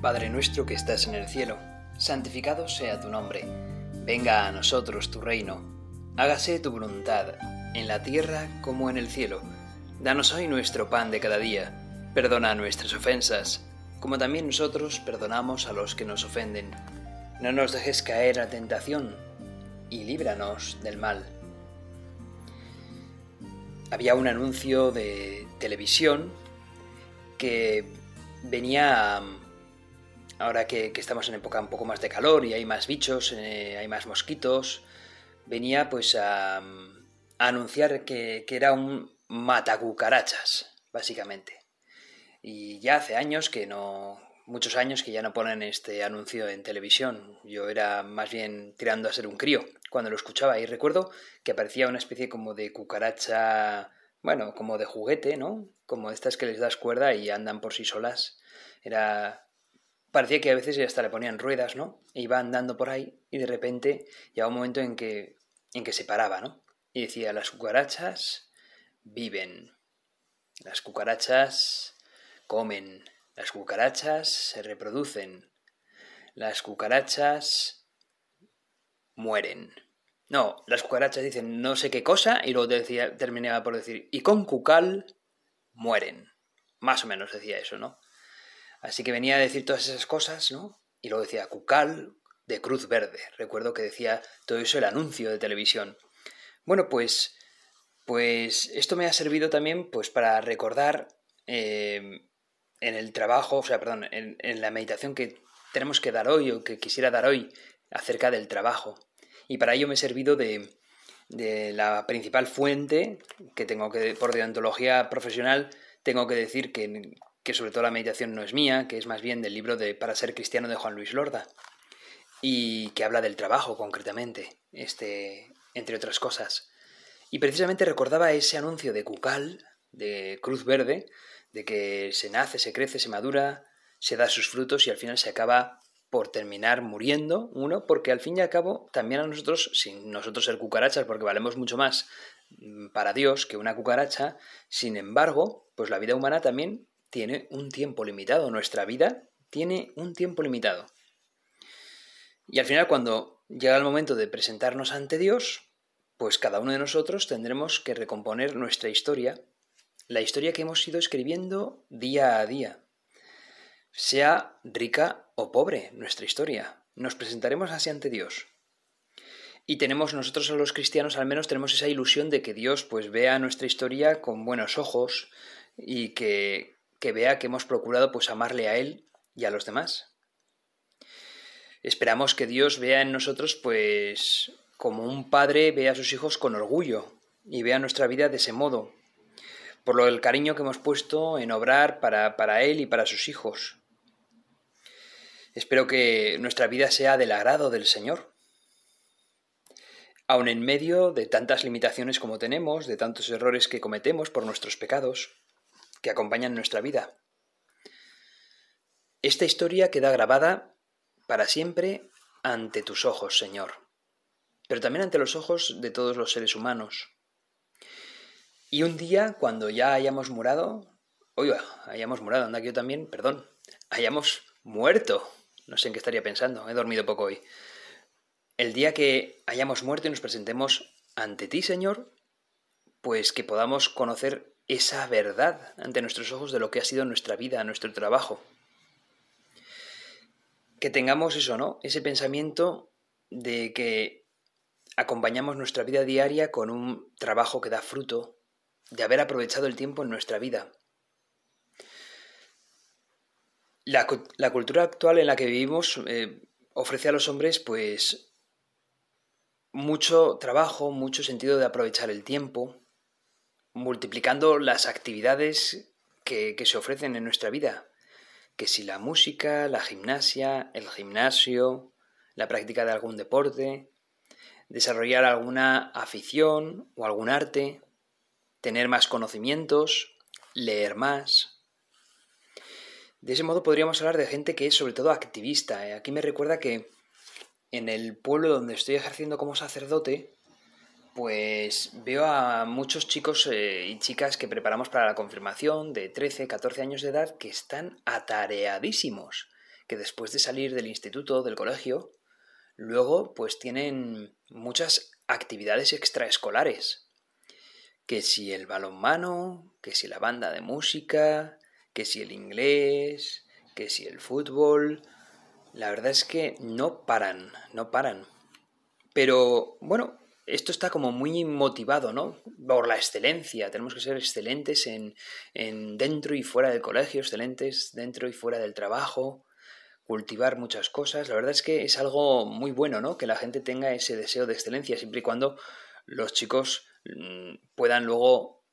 Padre nuestro que estás en el cielo, santificado sea tu nombre. Venga a nosotros tu reino. Hágase tu voluntad, en la tierra como en el cielo. Danos hoy nuestro pan de cada día. Perdona nuestras ofensas, como también nosotros perdonamos a los que nos ofenden. No nos dejes caer a tentación, y líbranos del mal. Había un anuncio de televisión que venía ahora que, estamos en época un poco más de calor y hay más bichos, eh, hay más mosquitos, venía pues a, anunciar que, que, era un matacucarachas, básicamente. Y ya hace años que no, muchos años que ya no ponen este anuncio en televisión. Yo era más bien tirando a ser un crío cuando lo escuchaba y recuerdo que aparecía una especie como de cucaracha, bueno, como de juguete, ¿no? Como estas que les das cuerda y andan por sí solas. Era parecía que a veces hasta le ponían ruedas, ¿no? E iba andando por ahí y de repente llegaba un momento en que, en que se paraba, ¿no? Y decía, las cucarachas viven, las cucarachas comen, las cucarachas se reproducen, las cucarachas mueren. No, las cucarachas dicen no sé qué cosa y luego decía, terminaba por decir, y con cucal mueren. Más o menos decía eso, ¿no? Así que venía a decir todas esas cosas, ¿no? Y luego decía Cucal de Cruz Verde. Recuerdo que decía todo eso el anuncio de televisión. Bueno, pues, pues esto me ha servido también pues para recordar eh, en el trabajo, o sea, perdón, en, en la meditación que tenemos que dar hoy o que quisiera dar hoy acerca del trabajo. Y para ello me he servido de, de la principal fuente que tengo que, por deontología profesional, tengo que decir que, que sobre todo la meditación no es mía, que es más bien del libro de Para ser cristiano de Juan Luis Lorda, y que habla del trabajo concretamente, este, entre otras cosas. Y precisamente recordaba ese anuncio de Cucal, de Cruz Verde, de que se nace, se crece, se madura, se da sus frutos y al final se acaba por terminar muriendo, uno, porque al fin y al cabo también a nosotros, sin nosotros ser cucarachas, porque valemos mucho más mm, para Dios que una cucaracha, sin embargo, pues la vida humana también tiene un tiempo limitado, nuestra vida tiene un tiempo limitado. Y al final cuando llega el momento de presentarnos ante Dios, pues cada uno de nosotros tendremos que recomponer nuestra historia, la historia que hemos ido escribiendo día a día. Sea rica o pobre nuestra historia, nos presentaremos así ante Dios. Y tenemos nosotros a los cristianos al menos tenemos esa ilusión de que Dios pues vea nuestra historia con buenos ojos y que, que vea que hemos procurado pues amarle a Él y a los demás. Esperamos que Dios vea en nosotros pues como un padre ve a sus hijos con orgullo y vea nuestra vida de ese modo, por lo del cariño que hemos puesto en obrar para, para Él y para sus hijos. Espero que nuestra vida sea del agrado del Señor. Aun en medio de tantas limitaciones como tenemos, de tantos errores que cometemos por nuestros pecados, que acompañan nuestra vida. Esta historia queda grabada para siempre ante tus ojos, Señor, pero también ante los ojos de todos los seres humanos. Y un día, cuando ya hayamos murado, oiga, hayamos murado, anda que yo también, perdón, hayamos muerto, no sé en qué estaría pensando, he dormido poco hoy. El día que hayamos muerto y nos presentemos ante ti, Señor, pues que podamos conocer esa verdad ante nuestros ojos de lo que ha sido nuestra vida, nuestro trabajo. Que tengamos eso, ¿no? Ese pensamiento de que acompañamos nuestra vida diaria con un trabajo que da fruto, de haber aprovechado el tiempo en nuestra vida. La, cultura actual en la que vivimos eh, ofrece a los hombres pues mucho trabajo, mucho sentido de aprovechar el tiempo, multiplicando las actividades que, se ofrecen en nuestra vida, que si la música, la gimnasia, el gimnasio, la práctica de algún deporte, desarrollar alguna afición o algún arte, tener más conocimientos, leer más. De ese modo podríamos hablar de gente que es sobre todo activista. ¿eh? Aquí me recuerda que en el pueblo donde estoy ejerciendo como sacerdote, pues veo a muchos chicos eh, y chicas que preparamos para la confirmación de 13, 14 años de edad que están atareadísimos, que después de salir del instituto, del colegio, luego pues tienen muchas actividades extraescolares. Que si el balonmano, que si la banda de música, que si el inglés, que si el fútbol. La verdad es que no paran, no paran. Pero bueno, esto está como muy motivado, ¿no? Por la excelencia. Tenemos que ser excelentes en, en, dentro y fuera del colegio, excelentes dentro y fuera del trabajo, cultivar muchas cosas. La verdad es que es algo muy bueno, ¿no? Que la gente tenga ese deseo de excelencia, siempre y cuando los chicos mm, puedan luego,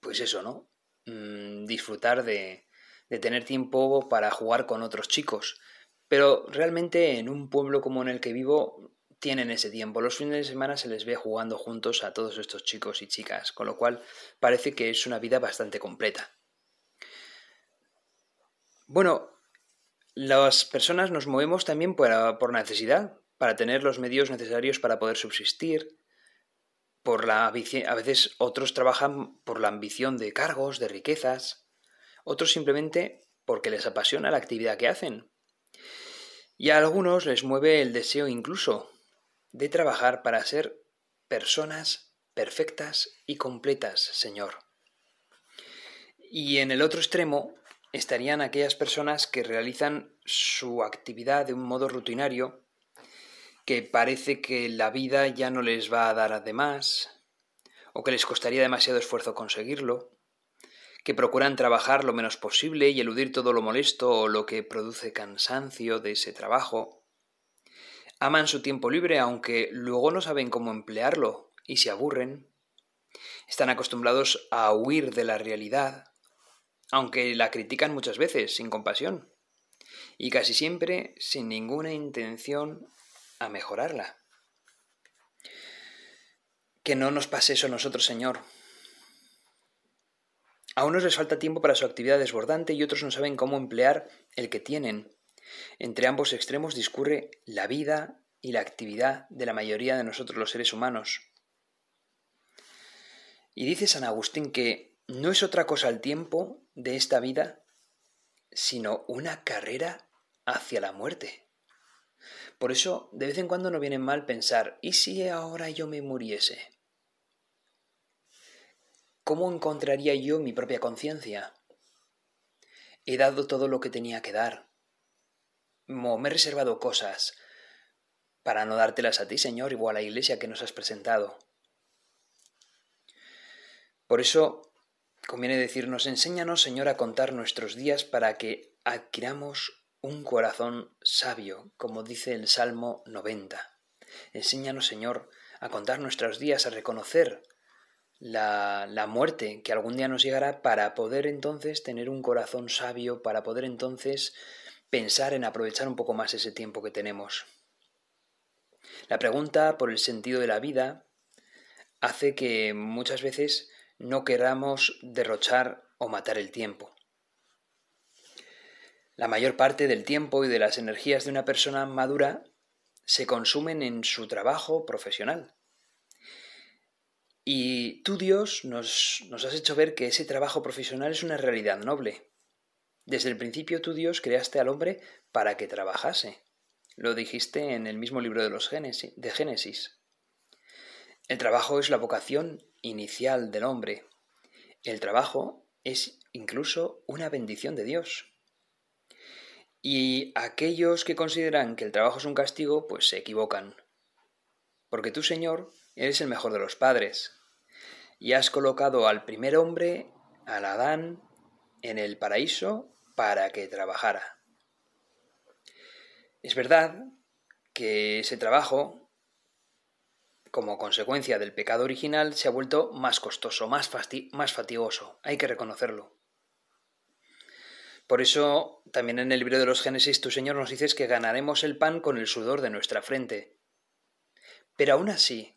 pues eso, ¿no? Mm, disfrutar de, de tener tiempo para jugar con otros chicos. Pero realmente en un pueblo como en el que vivo tienen ese tiempo. Los fines de semana se les ve jugando juntos a todos estos chicos y chicas, con lo cual parece que es una vida bastante completa. Bueno, las personas nos movemos también por, por necesidad, para tener los medios necesarios para poder subsistir. Por la, a veces otros trabajan por la ambición de cargos, de riquezas, otros simplemente porque les apasiona la actividad que hacen. Y a algunos les mueve el deseo incluso de trabajar para ser personas perfectas y completas, Señor. Y en el otro extremo estarían aquellas personas que realizan su actividad de un modo rutinario, que parece que la vida ya no les va a dar de más, o que les costaría demasiado esfuerzo conseguirlo, que procuran trabajar lo menos posible y eludir todo lo molesto o lo que produce cansancio de ese trabajo, Aman su tiempo libre aunque luego no saben cómo emplearlo y se aburren. Están acostumbrados a huir de la realidad, aunque la critican muchas veces sin compasión y casi siempre sin ninguna intención a mejorarla. Que no nos pase eso a nosotros, Señor. A unos les falta tiempo para su actividad desbordante y otros no saben cómo emplear el que tienen entre ambos extremos discurre la vida y la actividad de la mayoría de nosotros los seres humanos. Y dice San Agustín que no es otra cosa el tiempo de esta vida, sino una carrera hacia la muerte. Por eso, de vez en cuando no viene mal pensar, ¿y si ahora yo me muriese? ¿Cómo encontraría yo mi propia conciencia? He dado todo lo que tenía que dar me he reservado cosas para no dártelas a ti, Señor, igual a la iglesia que nos has presentado. Por eso conviene decirnos, enséñanos, Señor, a contar nuestros días para que adquiramos un corazón sabio, como dice el Salmo 90. Enséñanos, Señor, a contar nuestros días, a reconocer la, la, muerte que algún día nos llegará para poder entonces tener un corazón sabio, para poder entonces pensar en aprovechar un poco más ese tiempo que tenemos. La pregunta por el sentido de la vida hace que muchas veces no queramos derrochar o matar el tiempo. La mayor parte del tiempo y de las energías de una persona madura se consumen en su trabajo profesional. Y tú, Dios, nos, nos has hecho ver que ese trabajo profesional es una realidad noble, desde el principio tú Dios creaste al hombre para que trabajase. Lo dijiste en el mismo libro de los Génesis, Génesis. El trabajo es la vocación inicial del hombre. El trabajo es incluso una bendición de Dios. Y aquellos que consideran que el trabajo es un castigo, pues se equivocan. Porque tú, Señor, eres el mejor de los padres. Y has colocado al primer hombre, al Adán, en el paraíso para que trabajara. Es verdad que ese trabajo, como consecuencia del pecado original, se ha vuelto más costoso, más, fatigoso, hay que reconocerlo. Por eso, también en el libro de los Génesis, tu Señor nos dices que ganaremos el pan con el sudor de nuestra frente. Pero aún así,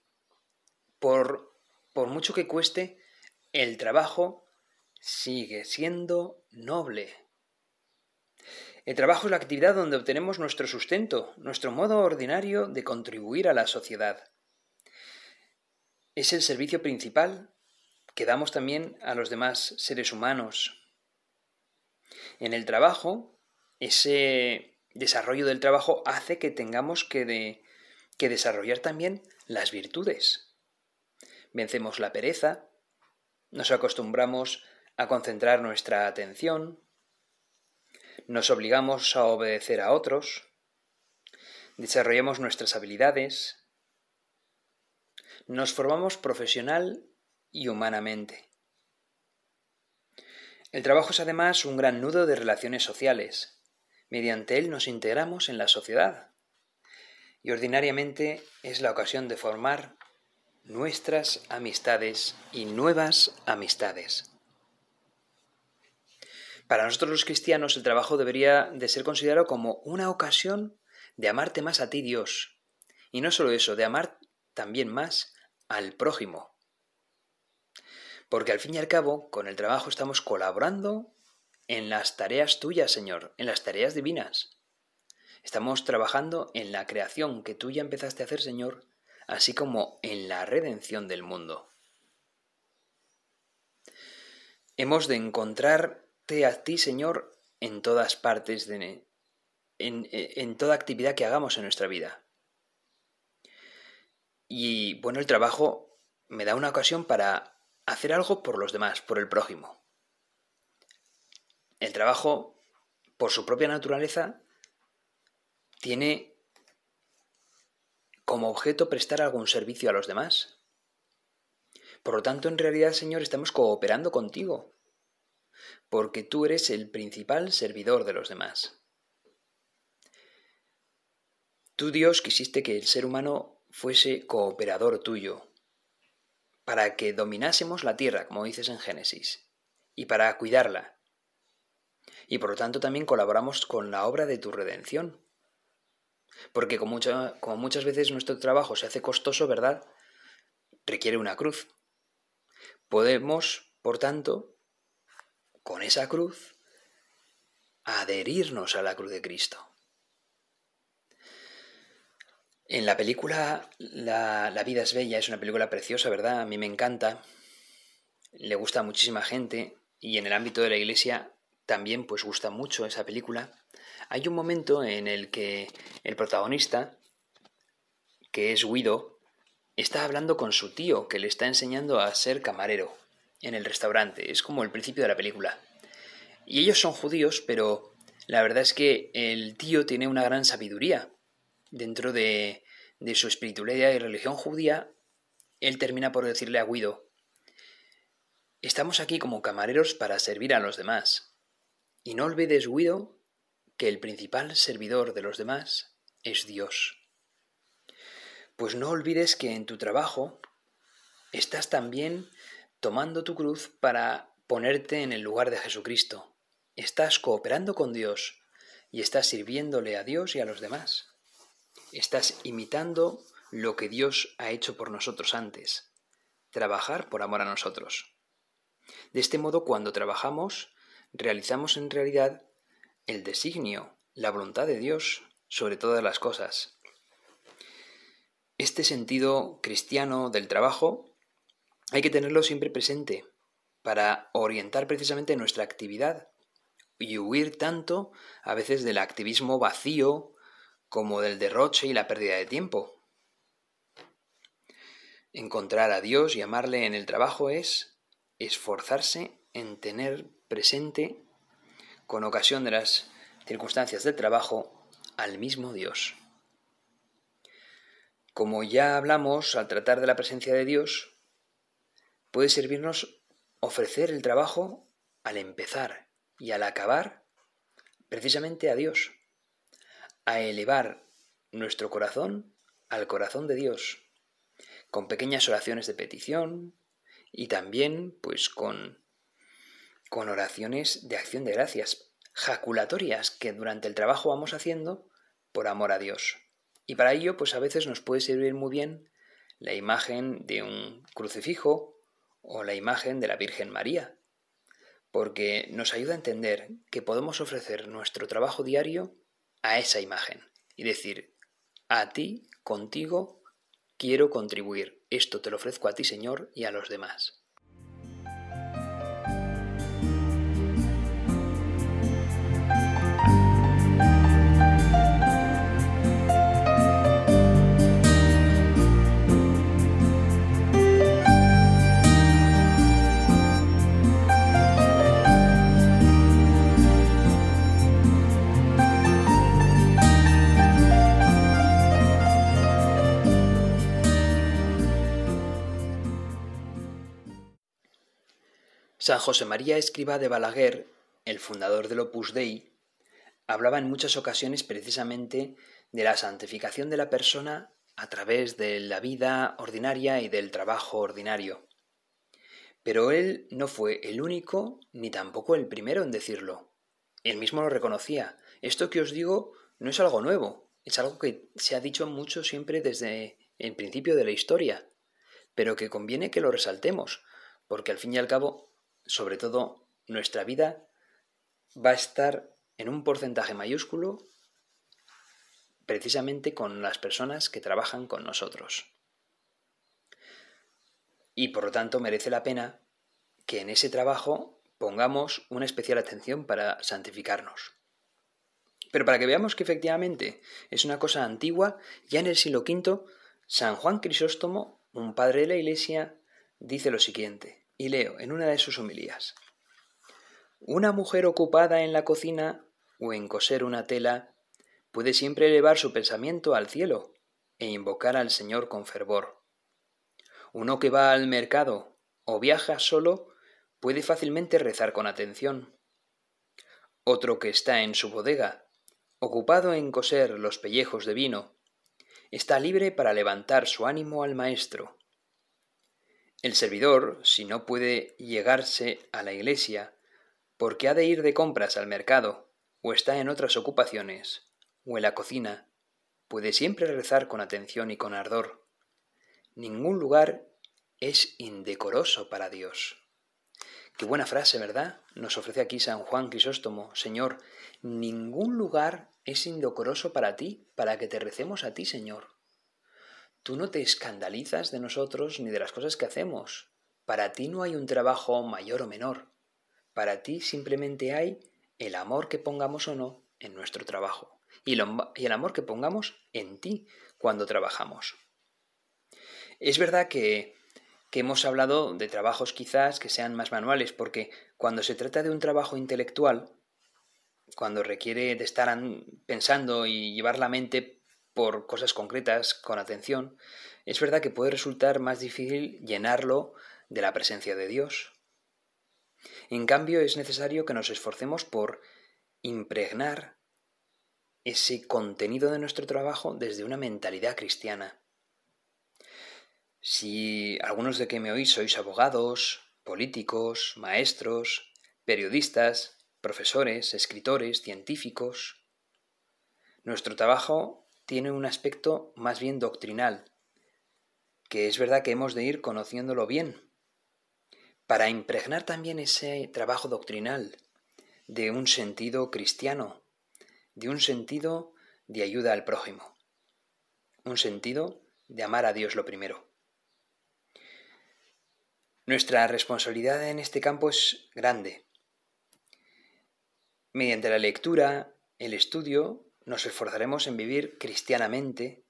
por, por mucho que cueste, el trabajo sigue siendo noble. El trabajo es la actividad donde obtenemos nuestro sustento, nuestro modo ordinario de contribuir a la sociedad. Es el servicio principal que damos también a los demás seres humanos. En el trabajo ese desarrollo del trabajo hace que tengamos que, desarrollar también las virtudes. Vencemos la pereza, nos acostumbramos a concentrar nuestra atención, nos obligamos a obedecer a otros, desarrollamos nuestras habilidades, nos formamos profesional y humanamente. El trabajo es además un gran nudo de relaciones sociales. Mediante él nos integramos en la sociedad y ordinariamente es la ocasión de formar nuestras amistades y nuevas amistades. Para nosotros los cristianos el trabajo debería de ser considerado como una ocasión de amarte más a ti Dios. Y no solo eso, de amar también más al prójimo. Porque al fin y al cabo, con el trabajo estamos colaborando en las tareas tuyas, Señor, en las tareas divinas. Estamos trabajando en la creación que tú ya empezaste a hacer, Señor, así como en la redención del mundo. Hemos de encontrarte a ti, Señor, en todas partes, de, en, en toda actividad que hagamos en nuestra vida. Y bueno, el trabajo me da una ocasión para hacer algo por los demás, por el prójimo. El trabajo, por su propia naturaleza, tiene como objeto prestar algún servicio a los demás. Por lo tanto, en realidad, Señor, estamos cooperando contigo, porque tú eres el principal servidor de los demás. Tú, Dios, quisiste que el ser humano fuese cooperador tuyo, para que dominásemos la tierra, como dices en Génesis, y para cuidarla. Y por lo tanto también colaboramos con la obra de tu redención. Porque como, como muchas veces nuestro trabajo se hace costoso, ¿verdad? Requiere una cruz. Podemos, por tanto, con esa cruz, adherirnos a la cruz de Cristo. En la película la, vida es bella, es una película preciosa, ¿verdad? A mí me encanta, le gusta muchísima gente y en el ámbito de la iglesia también pues gusta mucho esa película. Hay un momento en el que el protagonista, que es Guido, está hablando con su tío, que le está enseñando a ser camarero en el restaurante. Es como el principio de la película. Y ellos son judíos, pero la verdad es que el tío tiene una gran sabiduría dentro de, de su espiritualidad y religión judía, él termina por decirle a Guido, estamos aquí como camareros para servir a los demás. Y no olvides, Guido, que el principal servidor de los demás es Dios. Pues no olvides que en tu trabajo estás también tomando tu cruz para ponerte en el lugar de Jesucristo. Estás cooperando con Dios y estás sirviéndole a Dios y a los demás. Estás imitando lo que Dios ha hecho por nosotros antes, trabajar por amor a nosotros. De este modo, cuando trabajamos, realizamos en realidad el designio, la voluntad de Dios sobre todas las cosas. Este sentido cristiano del trabajo hay que tenerlo siempre presente para orientar precisamente nuestra actividad y huir tanto a veces del activismo vacío como del derroche y la pérdida de tiempo. Encontrar a Dios y amarle en el trabajo es esforzarse en tener presente, con ocasión de las circunstancias del trabajo, al mismo Dios. Como ya hablamos al tratar de la presencia de Dios, puede servirnos ofrecer el trabajo al empezar y al acabar precisamente a Dios a elevar nuestro corazón al corazón de Dios, con pequeñas oraciones de petición y también pues con, con oraciones de acción de gracias, jaculatorias que durante el trabajo vamos haciendo por amor a Dios. Y para ello pues a veces nos puede servir muy bien la imagen de un crucifijo o la imagen de la Virgen María, porque nos ayuda a entender que podemos ofrecer nuestro trabajo diario a esa imagen y decir, a ti, contigo, quiero contribuir. Esto te lo ofrezco a ti, Señor, y a los demás. San José María Escriba de Balaguer, el fundador del Opus Dei, hablaba en muchas ocasiones precisamente de la santificación de la persona a través de la vida ordinaria y del trabajo ordinario. Pero él no fue el único ni tampoco el primero en decirlo. Él mismo lo reconocía. Esto que os digo no es algo nuevo, es algo que se ha dicho mucho siempre desde el principio de la historia, pero que conviene que lo resaltemos, porque al fin y al cabo, sobre todo, nuestra vida va a estar en un porcentaje mayúsculo precisamente con las personas que trabajan con nosotros. Y por lo tanto merece la pena que en ese trabajo pongamos una especial atención para santificarnos. Pero para que veamos que efectivamente es una cosa antigua, ya en el siglo V, San Juan Crisóstomo, un padre de la Iglesia, dice lo siguiente, y leo en una de sus homilías. Una mujer ocupada en la cocina o en coser una tela puede siempre elevar su pensamiento al cielo e invocar al Señor con fervor. Uno que va al mercado o viaja solo puede fácilmente rezar con atención. Otro que está en su bodega, ocupado en coser los pellejos de vino, está libre para levantar su ánimo al maestro. El servidor, si no puede llegarse a la iglesia, porque ha de ir de compras al mercado, o está en otras ocupaciones, o en la cocina, puede siempre rezar con atención y con ardor. Ningún lugar es indecoroso para Dios. Qué buena frase, ¿verdad? Nos ofrece aquí San Juan Crisóstomo. Señor, ningún lugar es indecoroso para ti, para que te recemos a ti, Señor. Tú no te escandalizas de nosotros ni de las cosas que hacemos. Para ti no hay un trabajo mayor o menor. Para ti simplemente hay el amor que pongamos o no en nuestro trabajo y, el amor que pongamos en ti cuando trabajamos. Es verdad que, que hemos hablado de trabajos quizás que sean más manuales, porque cuando se trata de un trabajo intelectual, cuando requiere de estar pensando y llevar la mente por cosas concretas con atención, es verdad que puede resultar más difícil llenarlo de la presencia de Dios. En cambio, es necesario que nos esforcemos por impregnar ese contenido de nuestro trabajo desde una mentalidad cristiana. Si algunos de que me oís sois abogados, políticos, maestros, periodistas, profesores, escritores, científicos, nuestro trabajo tiene un aspecto más bien doctrinal, que es verdad que hemos de ir conociéndolo bien, para impregnar también ese trabajo doctrinal de un sentido cristiano, de un sentido de ayuda al prójimo, un sentido de amar a Dios lo primero. Nuestra responsabilidad en este campo es grande. Mediante la lectura, el estudio, nos esforzaremos en vivir cristianamente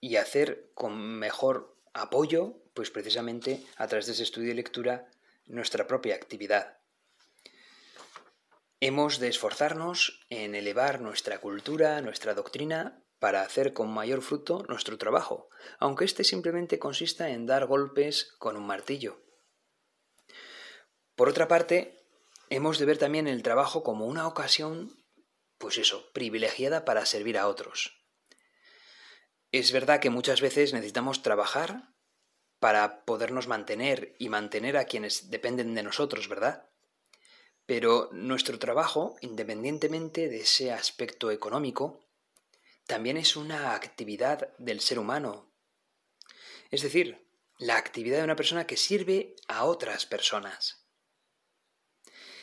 y hacer con mejor apoyo, pues precisamente a través de ese estudio y lectura, nuestra propia actividad. Hemos de esforzarnos en elevar nuestra cultura, nuestra doctrina, para hacer con mayor fruto nuestro trabajo, aunque éste simplemente consista en dar golpes con un martillo. Por otra parte, hemos de ver también el trabajo como una ocasión, pues eso, privilegiada para servir a otros. Es verdad que muchas veces necesitamos trabajar para podernos mantener y mantener a quienes dependen de nosotros, ¿verdad? Pero nuestro trabajo, independientemente de ese aspecto económico, también es una actividad del ser humano. Es decir, la actividad de una persona que sirve a otras personas.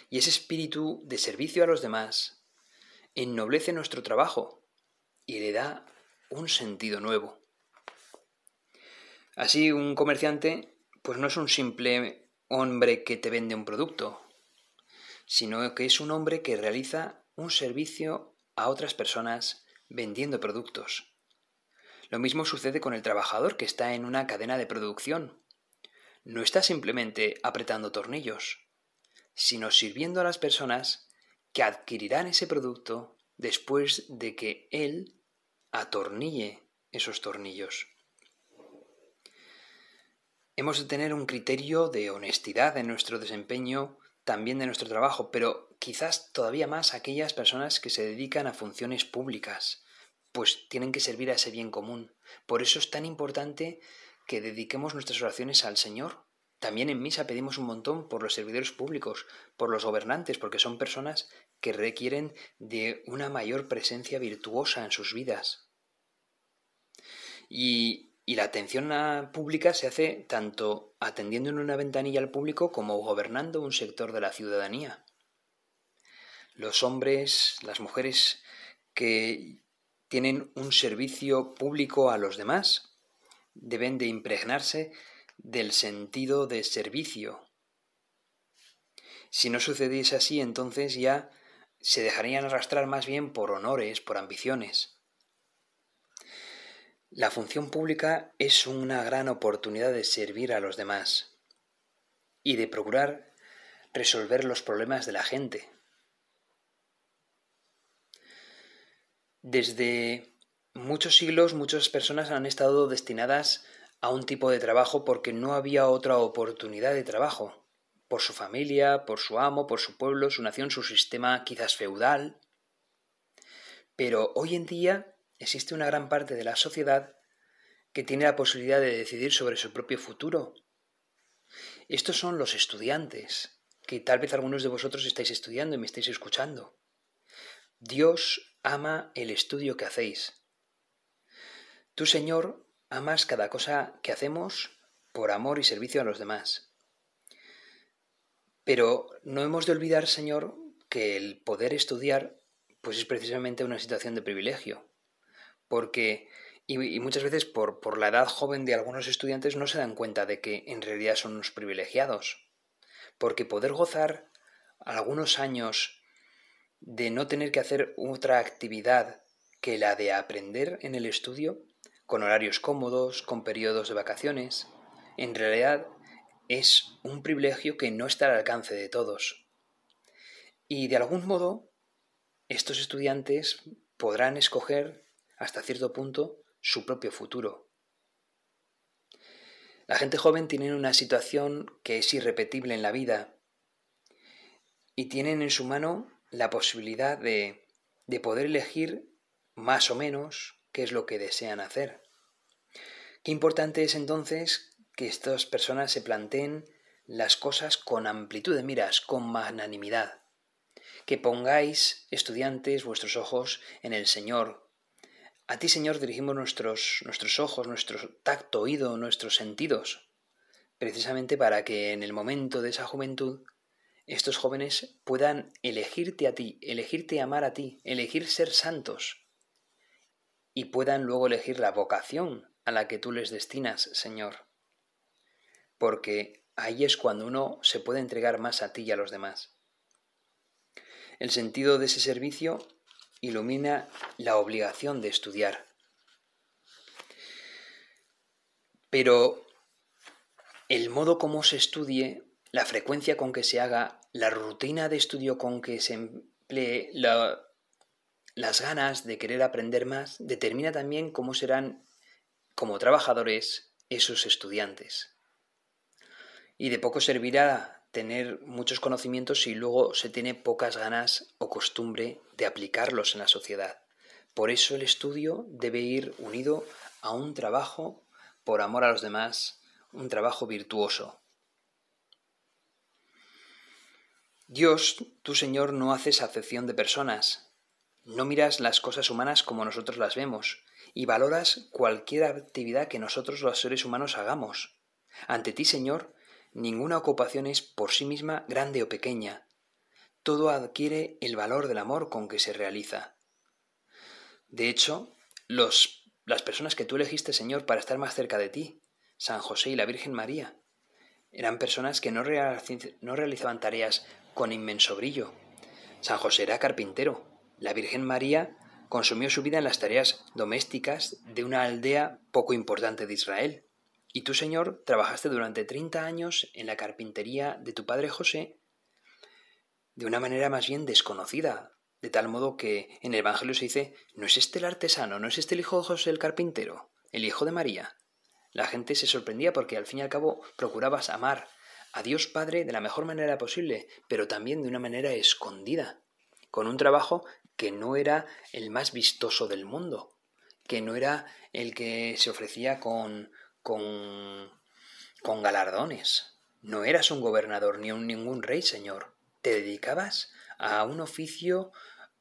Y ese espíritu de servicio a los demás ennoblece nuestro trabajo y le da un sentido nuevo. Así un comerciante pues no es un simple hombre que te vende un producto, sino que es un hombre que realiza un servicio a otras personas vendiendo productos. Lo mismo sucede con el trabajador que está en una cadena de producción. No está simplemente apretando tornillos, sino sirviendo a las personas que adquirirán ese producto después de que él atornille esos tornillos. hemos de tener un criterio de honestidad en nuestro desempeño, también de nuestro trabajo, pero quizás todavía más aquellas personas que se dedican a funciones públicas, pues tienen que servir a ese bien común. Por eso es tan importante que dediquemos nuestras oraciones al Señor. También en misa pedimos un montón por los servidores públicos, por los gobernantes, porque son personas que requieren de una mayor presencia virtuosa en sus vidas. Y la atención pública se hace tanto atendiendo en una ventanilla al público como gobernando un sector de la ciudadanía. Los hombres, las mujeres que tienen un servicio público a los demás deben de impregnarse del sentido de servicio. Si no sucediese así, entonces ya se dejarían arrastrar más bien por honores, por ambiciones. La función pública es una gran oportunidad de servir a los demás y de procurar resolver los problemas de la gente. Desde muchos siglos muchas personas han estado destinadas a un tipo de trabajo porque no había otra oportunidad de trabajo, por su familia, por su amo, por su pueblo, su nación, su sistema quizás feudal. Pero hoy en día existe una gran parte de la sociedad que tiene la posibilidad de decidir sobre su propio futuro. Estos son los estudiantes, que tal vez algunos de vosotros estáis estudiando y me estáis escuchando. Dios ama el estudio que hacéis. Tú, Señor, amas cada cosa que hacemos por amor y servicio a los demás. Pero no hemos de olvidar, Señor, que el poder estudiar pues es precisamente una situación de privilegio porque y, muchas veces por, por, la edad joven de algunos estudiantes no se dan cuenta de que en realidad son unos privilegiados. Porque poder gozar algunos años de no tener que hacer otra actividad que la de aprender en el estudio, con horarios cómodos, con periodos de vacaciones, en realidad es un privilegio que no está al alcance de todos. Y de algún modo, estos estudiantes podrán escoger hasta cierto punto, su propio futuro. La gente joven tiene una situación que es irrepetible en la vida y tienen en su mano la posibilidad de, de poder elegir más o menos qué es lo que desean hacer. Qué importante es entonces que estas personas se planteen las cosas con amplitud de miras, con magnanimidad. Que pongáis, estudiantes, vuestros ojos en el Señor, a ti, Señor, dirigimos nuestros, nuestros ojos, nuestro tacto, oído, nuestros sentidos, precisamente para que en el momento de esa juventud estos jóvenes puedan elegirte a ti, elegirte amar a ti, elegir ser santos y puedan luego elegir la vocación a la que tú les destinas, Señor. Porque ahí es cuando uno se puede entregar más a ti y a los demás. El sentido de ese servicio ilumina la obligación de estudiar. Pero el modo como se estudie, la frecuencia con que se haga, la rutina de estudio con que se emplee, las ganas de querer aprender más, determina también cómo serán como trabajadores esos estudiantes. Y de poco servirá tener muchos conocimientos si luego se tiene pocas ganas o costumbre de aplicarlos en la sociedad. Por eso el estudio debe ir unido a un trabajo por amor a los demás, un trabajo virtuoso. Dios, tu Señor, no haces acepción de personas. No miras las cosas humanas como nosotros las vemos, y valoras cualquier actividad que nosotros los seres humanos hagamos. Ante ti, Señor, Ninguna ocupación es por sí misma grande o pequeña. Todo adquiere el valor del amor con que se realiza. De hecho, los, las personas que tú elegiste, Señor, para estar más cerca de ti, San José y la Virgen María, eran personas que no, no realizaban tareas con inmenso brillo. San José era carpintero. La Virgen María consumió su vida en las tareas domésticas de una aldea poco importante de Israel. Y tú, Señor, trabajaste durante treinta años en la carpintería de tu padre José de una manera más bien desconocida, de tal modo que en el Evangelio se dice, ¿no es este el artesano, no es este el hijo de José el carpintero, el hijo de María? La gente se sorprendía porque al fin y al cabo procurabas amar a Dios Padre de la mejor manera posible, pero también de una manera escondida, con un trabajo que no era el más vistoso del mundo, que no era el que se ofrecía con, con, con galardones. No eras un gobernador ni un ningún rey, señor. Te dedicabas a un oficio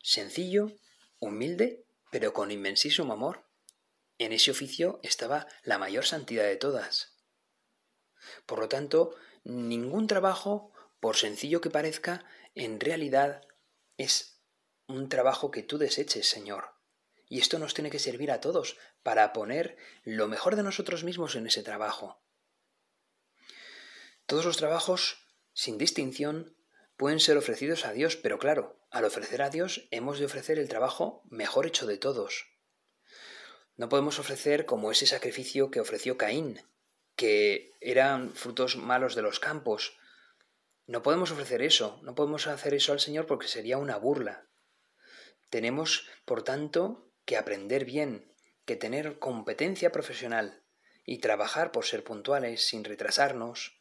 sencillo, humilde, pero con inmensísimo amor. En ese oficio estaba la mayor santidad de todas. Por lo tanto, ningún trabajo, por sencillo que parezca, en realidad es un trabajo que tú deseches, Señor. Y esto nos tiene que servir a todos para poner lo mejor de nosotros mismos en ese trabajo. Todos los trabajos, sin distinción, pueden ser ofrecidos a Dios, pero claro, al ofrecer a Dios hemos de ofrecer el trabajo mejor hecho de todos. No podemos ofrecer como ese sacrificio que ofreció Caín, que eran frutos malos de los campos. No podemos ofrecer eso, no podemos hacer eso al Señor porque sería una burla. Tenemos, por tanto, que aprender bien, que tener competencia profesional y trabajar por ser puntuales sin retrasarnos,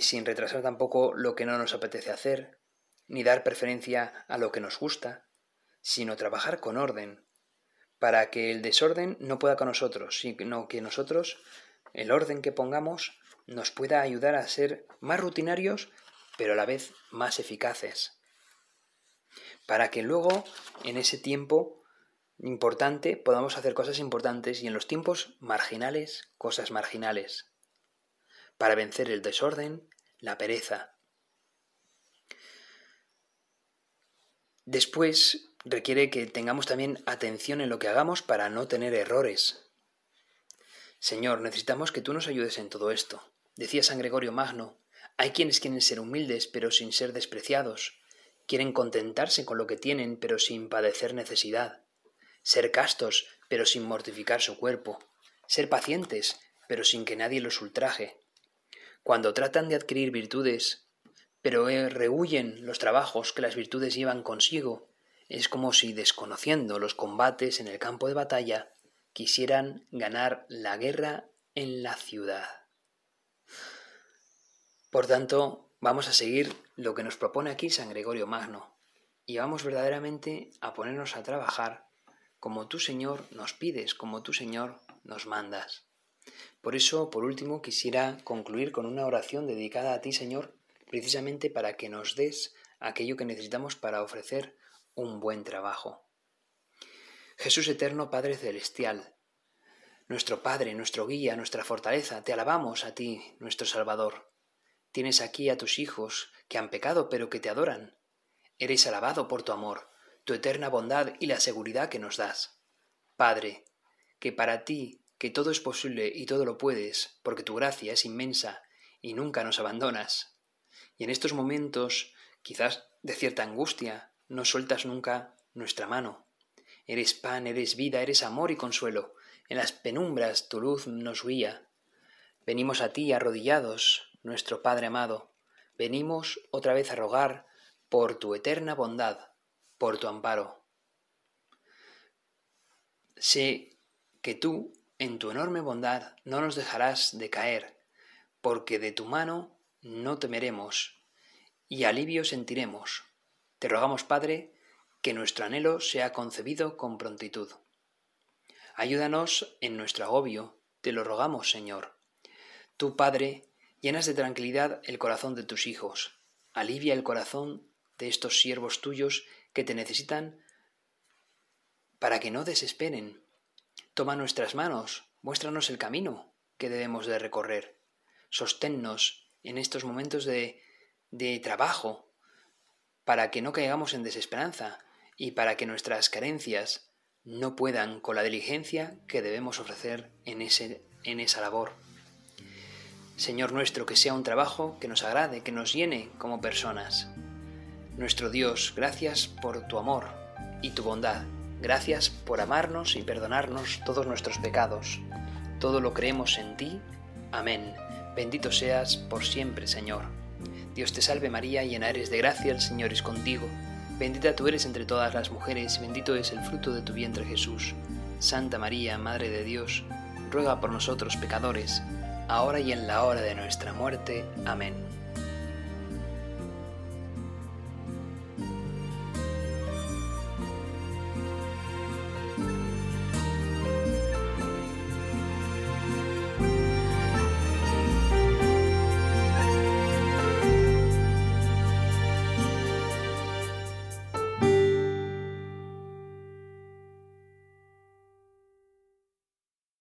sin retrasar tampoco lo que no nos apetece hacer, ni dar preferencia a lo que nos gusta, sino trabajar con orden, para que el desorden no pueda con nosotros, sino que nosotros, el orden que pongamos, nos pueda ayudar a ser más rutinarios, pero a la vez más eficaces. Para que luego, en ese tiempo importante, podamos hacer cosas importantes y en los tiempos marginales, cosas marginales. Para vencer el desorden, la pereza. Después, requiere que tengamos también atención en lo que hagamos para no tener errores. Señor, necesitamos que tú nos ayudes en todo esto. Decía San Gregorio Magno, hay quienes quieren ser humildes pero sin ser despreciados, quieren contentarse con lo que tienen pero sin padecer necesidad, ser castos pero sin mortificar su cuerpo, ser pacientes pero sin que nadie los ultraje. Cuando tratan de adquirir virtudes, pero eh, rehuyen los trabajos que las virtudes llevan consigo, es como si, desconociendo los combates en el campo de batalla, quisieran ganar la guerra en la ciudad. Por tanto, vamos a seguir lo que nos propone aquí San Gregorio Magno, y vamos verdaderamente a ponernos a trabajar como tú, Señor, nos pides, como tú, Señor, nos mandas. Por eso, por último, quisiera concluir con una oración dedicada a ti, Señor, precisamente para que nos des aquello que necesitamos para ofrecer un buen trabajo. Jesús eterno Padre Celestial, nuestro Padre, nuestro guía, nuestra fortaleza, te alabamos a ti, nuestro Salvador. Tienes aquí a tus hijos que han pecado pero que te adoran. Eres alabado por tu amor, tu eterna bondad y la seguridad que nos das. Padre, que para ti, que todo es posible y todo lo puedes, porque tu gracia es inmensa y nunca nos abandonas. Y en estos momentos, quizás de cierta angustia, no sueltas nunca nuestra mano. Eres pan, eres vida, eres amor y consuelo. En las penumbras tu luz nos guía. Venimos a ti arrodillados, nuestro Padre amado. Venimos otra vez a rogar por tu eterna bondad, por tu amparo. Sé que tú, en tu enorme bondad, no nos dejarás de caer, porque de tu mano no temeremos, y alivio sentiremos te rogamos, Padre, que nuestro anhelo sea concebido con prontitud. Ayúdanos en nuestro agobio, te lo rogamos, Señor. Tú, Padre, llenas de tranquilidad el corazón de tus hijos, alivia el corazón de estos siervos tuyos que te necesitan para que no desesperen. Toma nuestras manos, muéstranos el camino que debemos de recorrer. Sosténnos en estos momentos de, de trabajo, para que no caigamos en desesperanza y para que nuestras carencias no puedan con la diligencia que debemos ofrecer en, ese, en esa labor. Señor nuestro, que sea un trabajo que nos agrade, que nos llene como personas. Nuestro Dios, gracias por tu amor y tu bondad. Gracias por amarnos y perdonarnos todos nuestros pecados. Todo lo creemos en ti. Amén. Bendito seas por siempre, Señor. Dios te salve María, llena eres de gracia, el Señor es contigo. Bendita tú eres entre todas las mujeres, bendito es el fruto de tu vientre Jesús. Santa María, Madre de Dios, ruega por nosotros pecadores, ahora y en la hora de nuestra muerte. Amén.